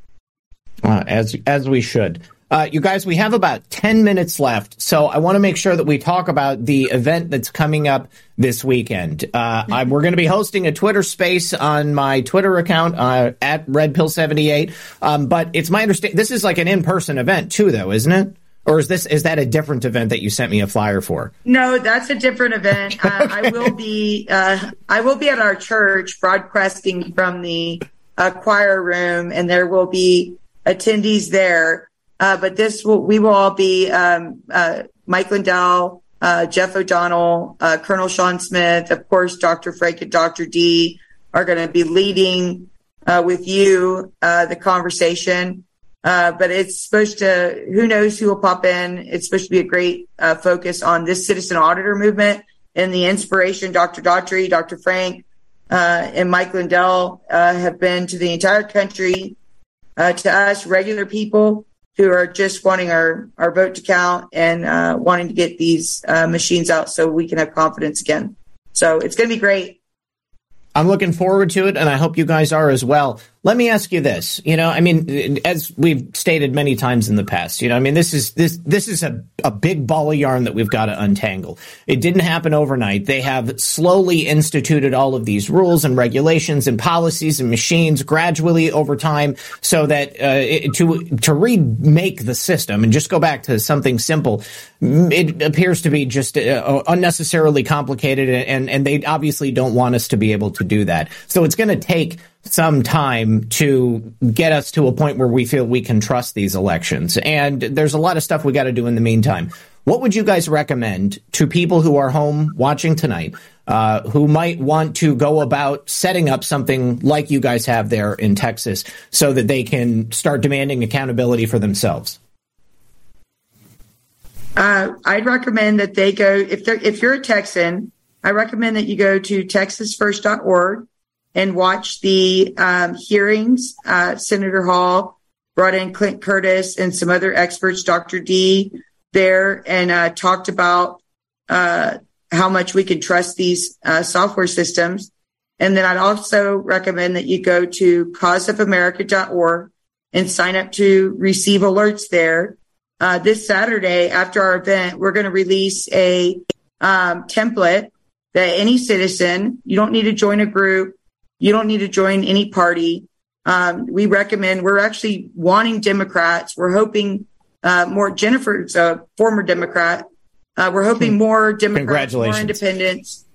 Uh, as as we should. Uh, you guys, we have about 10 minutes left, so I want to make sure that we talk about the event that's coming up this weekend. Uh, I, we're going to be hosting a Twitter space on my Twitter account uh, at RedPill78, um, but it's my understanding this is like an in person event too, though, isn't it? Or is this is that a different event that you sent me a flyer for?
No, that's a different event. Uh, I will be uh, I will be at our church broadcasting from the uh, choir room, and there will be attendees there. Uh, but this will we will all be um, uh, Mike Lindell, uh, Jeff O'Donnell, Colonel Shawn Smith, of course, Dr. Frank and Dr. D are going to be leading with you the conversation. Uh, but it's supposed to, who knows who will pop in. It's supposed to be a great uh, focus on this citizen auditor movement and the inspiration Dr. Daugherty, Dr. Frank, uh, and Mike Lindell uh, have been to the entire country, uh, to us regular people who are just wanting our, our vote to count and wanting to get these machines out so we can have confidence again. So it's going to be great.
I'm looking forward to it, and I hope you guys are as well. Let me ask you this. You know, I mean, as we've stated many times in the past, you know, I mean, this is this this is a, a big ball of yarn that we've got to untangle. It didn't happen overnight. They have slowly instituted all of these rules and regulations and policies and machines gradually over time, so that uh, it, to to remake the system and just go back to something simple, it appears to be just uh, unnecessarily complicated, and and they obviously don't want us to be able to do that. So it's going to take some time to get us to a point where we feel we can trust these elections. And there's a lot of stuff we got to do in the meantime. What would you guys recommend to people who are home watching tonight, uh, who might want to go about setting up something like you guys have there in Texas so that they can start demanding accountability for themselves?
Uh, I'd recommend that they go, if, they're, if you're a Texan, I recommend that you go to texasfirst.org and watch the um, hearings. Uh, Senator Hall brought in Clint Curtis and some other experts, Dr. D, there, and uh, talked about uh, how much we can trust these uh, software systems. And then I'd also recommend that you go to causeofamerica.org and sign up to receive alerts there. Uh, this Saturday, after our event, we're going to release a um, template that any citizen, you don't need to join a group, you don't need to join any party. Um, we recommend, we're actually wanting Democrats. We're hoping uh, more, Jennifer's a former Democrat. Uh, we're hoping more Democrats, more independents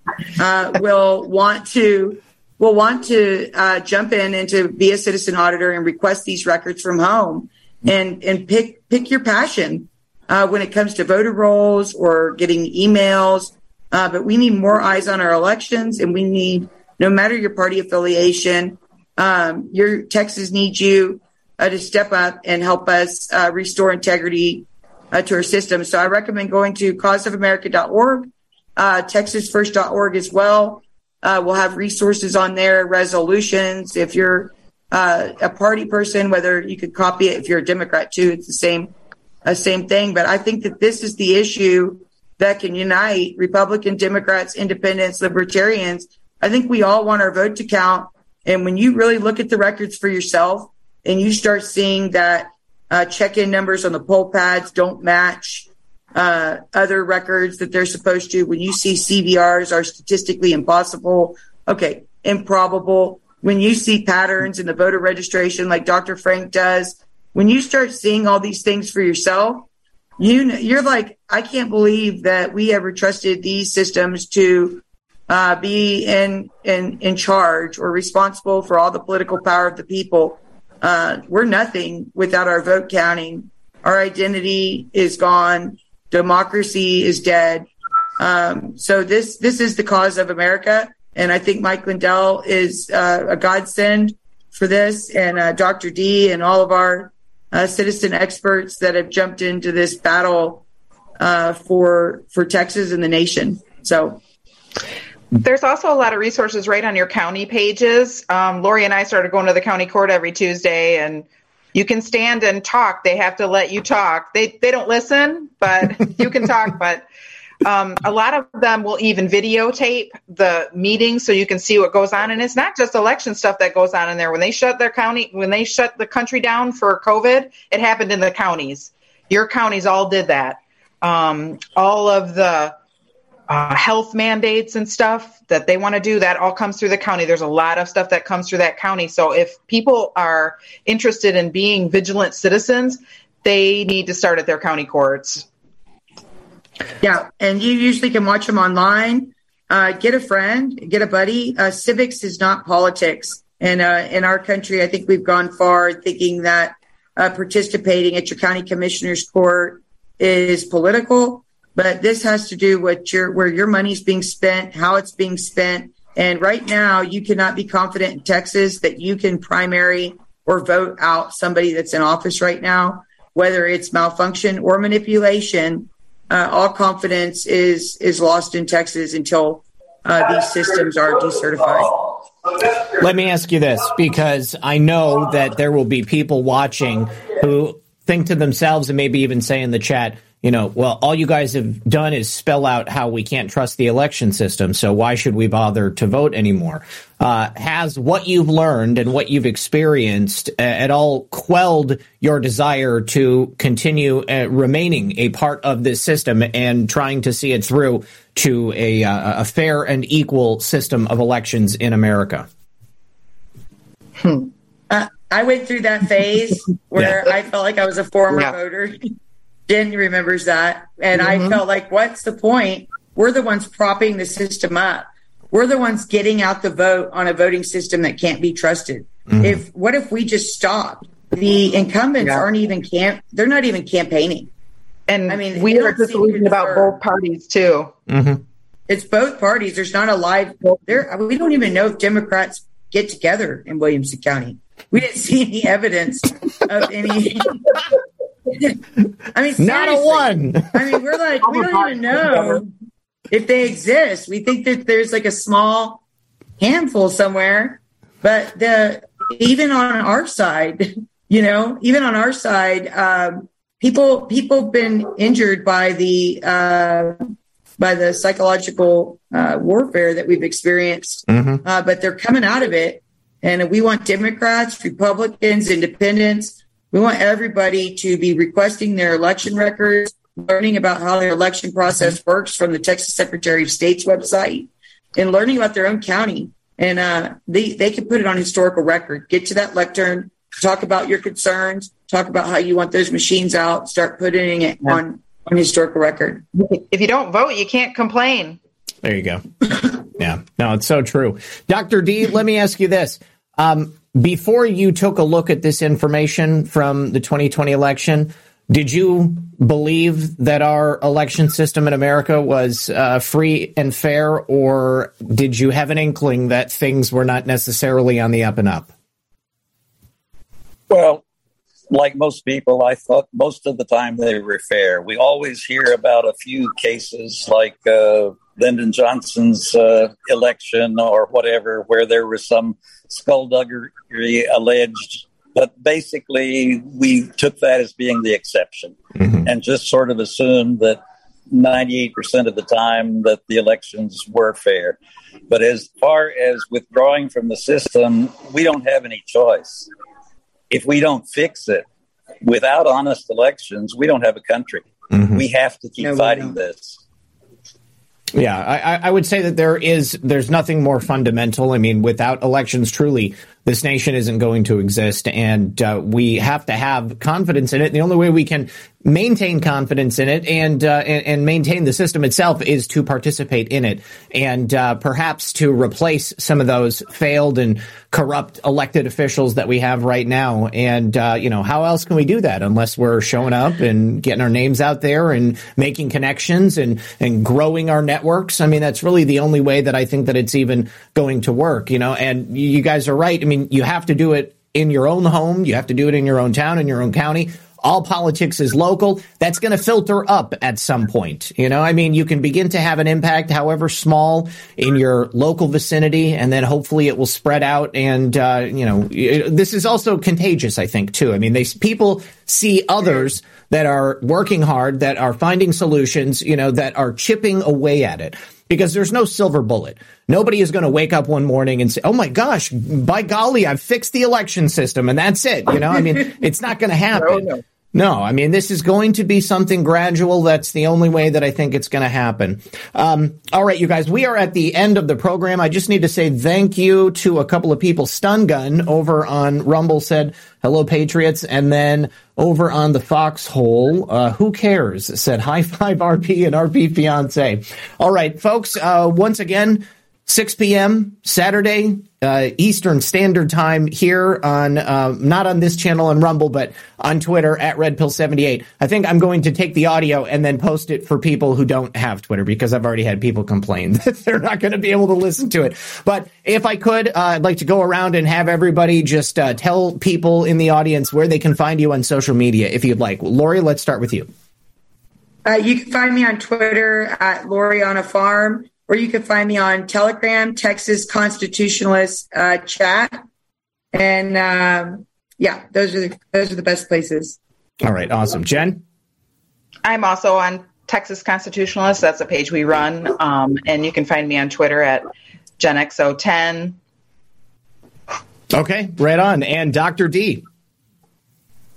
uh, will want to will want to uh, jump in and to be a citizen auditor and request these records from home and and pick pick your passion uh, when it comes to voter rolls or getting emails. Uh, but we need more eyes on our elections, and we need no matter your party affiliation, um, your Texas needs you uh, to step up and help us uh, restore integrity uh, to our system. So I recommend going to causeofamerica.org, uh, texasfirst.org as well. Uh, we'll have resources on there, resolutions. If you're uh, a party person, whether you could copy it, if you're a Democrat too, it's the same, uh, same thing. But I think that this is the issue that can unite Republican, Democrats, Independents, Libertarians. I think we all want our vote to count. And when you really look at the records for yourself and you start seeing that uh, check-in numbers on the poll pads don't match uh, other records that they're supposed to. When you see CVRs are statistically impossible, okay, improbable. When you see patterns in the voter registration, like Dr. Frank does, when you start seeing all these things for yourself, you you're like, I can't believe that we ever trusted these systems to uh, be in in in charge or responsible for all the political power of the people. Uh, we're nothing without our vote counting. Our identity is gone. Democracy is dead. Um, so this this is the cause of America, and I think Mike Lindell is uh, a godsend for this, and uh, Dr. D and all of our uh, citizen experts that have jumped into this battle uh, for for Texas and the nation. So.
There's also a lot of resources right on your county pages. Um, Lori and I started going to the county court every Tuesday, and you can stand and talk. They have to let you talk. They they don't listen, but you can talk. But um, a lot of them will even videotape the meetings so you can see what goes on. And it's not just election stuff that goes on in there. When they shut their county, when they shut the country down for COVID, it happened in the counties. Your counties all did that. Um, all of the uh, health mandates and stuff that they want to do that all comes through the county. There's a lot of stuff that comes through that county. So if people are interested in being vigilant citizens they need to start at their county courts.
Yeah and you usually can watch them online. Uh, get a friend get a buddy. Uh, civics is not politics. And uh, in our country i think we've gone far thinking that uh, participating at your county commissioner's court is political but this has to do with your where your money's being spent, how it's being spent. And right now, you cannot be confident in Texas that you can primary or vote out somebody that's in office right now, whether it's malfunction or manipulation. Uh, all confidence is is lost in Texas until uh, these systems are decertified.
Let me ask you this because I know that there will be people watching who think to themselves and maybe even say in the chat, you know, well, all you guys have done is spell out how we can't trust the election system. So why should we bother to vote anymore? Uh, has what you've learned and what you've experienced uh, at all quelled your desire to continue uh, remaining a part of this system and trying to see it through to a, uh, a fair and equal system of elections in America?
Hmm. Uh, I went through that phase where yeah. I felt like I was a former yeah. voter. Jen remembers that. And mm-hmm. I felt like, what's the point? We're the ones propping the system up. We're the ones getting out the vote on a voting system that can't be trusted. Mm-hmm. If what if we just stopped? The incumbents yeah. aren't even camp. They're not even campaigning.
And I mean, we are disillusioned about both parties too.
Mm-hmm.
It's both parties. There's not a live. There, we don't even know if Democrats get together in Williamson County. We didn't see any evidence of any I mean,
not a one.
I mean, we're like, we don't even know if they exist. We think that there's like a small handful somewhere, but the even on our side, you know, even on our side, um, people people have been injured by the uh, by the psychological uh, warfare that we've experienced,
mm-hmm.
uh, but they're coming out of it. And we want Democrats, Republicans, Independents, we want everybody to be requesting their election records, learning about how their election process works from the Texas Secretary of State's website, and learning about their own county. And uh, they, they can put it on historical record. Get to that lectern, talk about your concerns, talk about how you want those machines out, start putting it yeah. on, on historical record.
If you don't vote, you can't complain.
There you go. Yeah. No, it's so true. Dr. D, let me ask you this. Um, before you took a look at this information from the 2020 election, did you believe that our election system in America was uh, free and fair, or did you have an inkling that things were not necessarily on the up and up?
Well, like most people, I thought most of the time they were fair. We always hear about a few cases like uh, Lyndon Johnson's uh, election or whatever, where there was some skullduggery alleged but basically, we took that as being the exception mm-hmm. and just sort of assumed that 98% of the time that the elections were fair. But as far as withdrawing from the system, we don't have any choice. If we don't fix it without honest elections, we don't have a country. Mm-hmm. We have to keep no, fighting this.
Yeah, I, I, would say that there is there's nothing more fundamental. I mean, without elections, truly, this nation isn't going to exist, and uh, we have to have confidence in it. The only way we can maintain confidence in it and, uh, and, and maintain the system itself is to participate in it, and uh, perhaps to replace some of those failed and corrupt elected officials that we have right now. And uh, you know, how else can we do that unless we're showing up and getting our names out there and making connections and and growing our networks? I mean, that's really the only way that I think that it's even going to work. You know, and you guys are right. I mean mean, you have to do it in your own home. You have to do it in your own town, in your own county. All politics is local. That's going to filter up at some point. You know, I mean, you can begin to have an impact, however small, in your local vicinity, and then hopefully it will spread out. And uh, you know, this is also contagious, I think, too. I mean, they people see others that are working hard, that are finding solutions, you know, that are chipping away at it because there's no silver bullet. Nobody is going to wake up one morning and say, "Oh my gosh, by golly, I've fixed the election system," and that's it. You know, I mean, it's not going to happen. No, I mean, this is going to be something gradual. That's the only way that I think it's going to happen. Um, all right, you guys, we are at the end of the program. I just need to say thank you to a couple of people. Stun Gun over on Rumble said, hello, Patriots. And then over on the Foxhole, uh, who cares? Said high five RP and RP fiance. All right, folks, uh, once again, 6 p.m. Saturday, uh, Eastern Standard Time here on, uh, not on this channel on Rumble, but on Twitter at RedPill78. I think I'm going to take the audio and then post it for people who don't have Twitter because I've already had people complain that they're not going to be able to listen to it. But if I could, uh, I'd like to go around and have everybody just uh, tell people in the audience where they can find you on social media if you'd like. Lori, let's start with you.
Uh, you can find me on Twitter at Lori on a Farm or you can find me on Telegram, Texas Constitutionalist uh, chat, and um, yeah, those are the, those are the best places.
All right, awesome, Jen.
I'm also on Texas Constitutionalist. That's a page we run, um, and you can find me on Twitter at GenXO10.
Okay, right on. And Dr. D.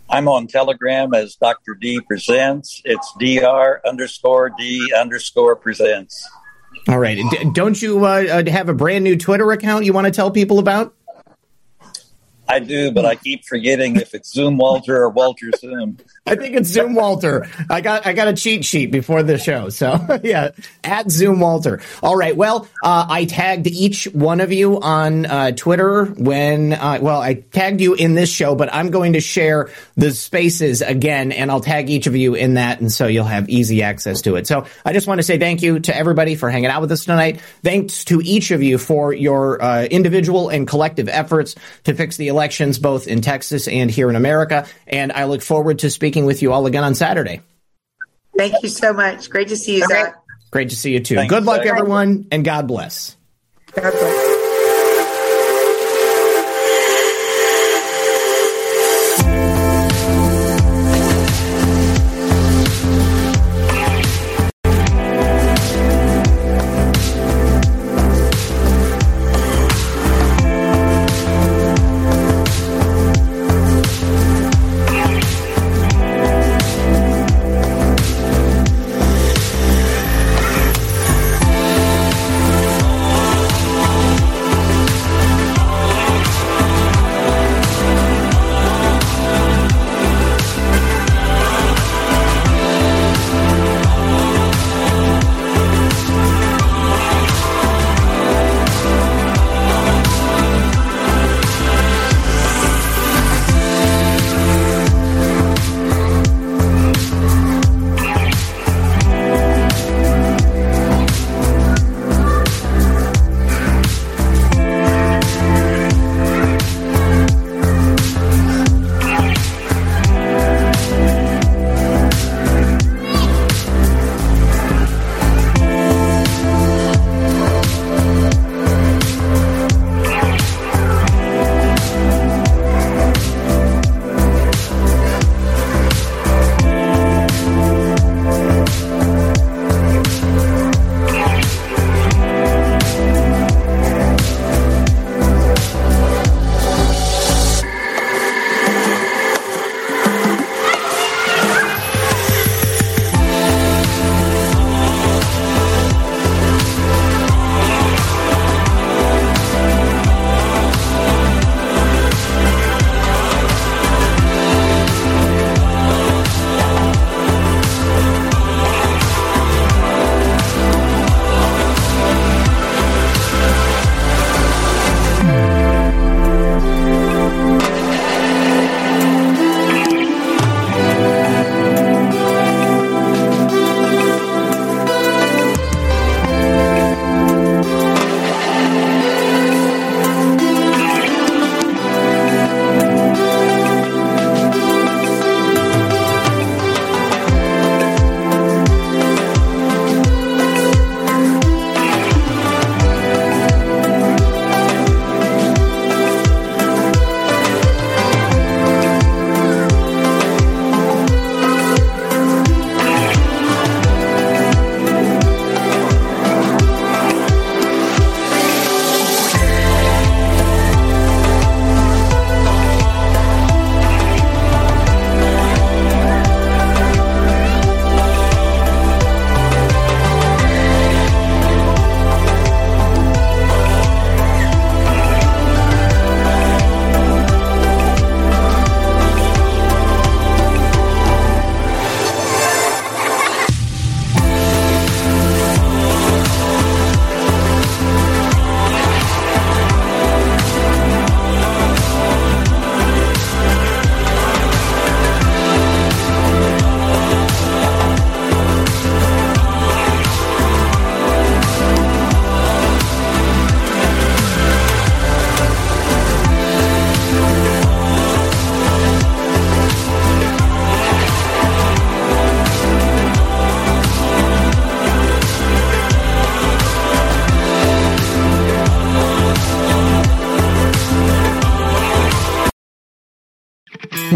I'm on Telegram as Dr. D Presents. It's Dr. underscore D underscore Presents.
All right. D- don't you uh, uh, have a brand new Twitter account you want to tell people about?
I do, but I keep forgetting if it's Zoom Walter or Walter Zoom.
I think it's Zoom Walter. I got I got a cheat sheet before the show, so yeah, at Zoom Walter. All right. Well, uh, I tagged each one of you on uh, Twitter when uh, well, I tagged you in this show, but I'm going to share the spaces again, and I'll tag each of you in that, and so you'll have easy access to it. So I just want to say thank you to everybody for hanging out with us tonight. Thanks to each of you for your uh, individual and collective efforts to fix the elections both in Texas and here in America. And I look forward to speaking with you all again on Saturday.
Thank you so much. Great to see you, Zak.
Great to see you too. Thanks, Good luck, Zak. everyone, and God bless. God bless.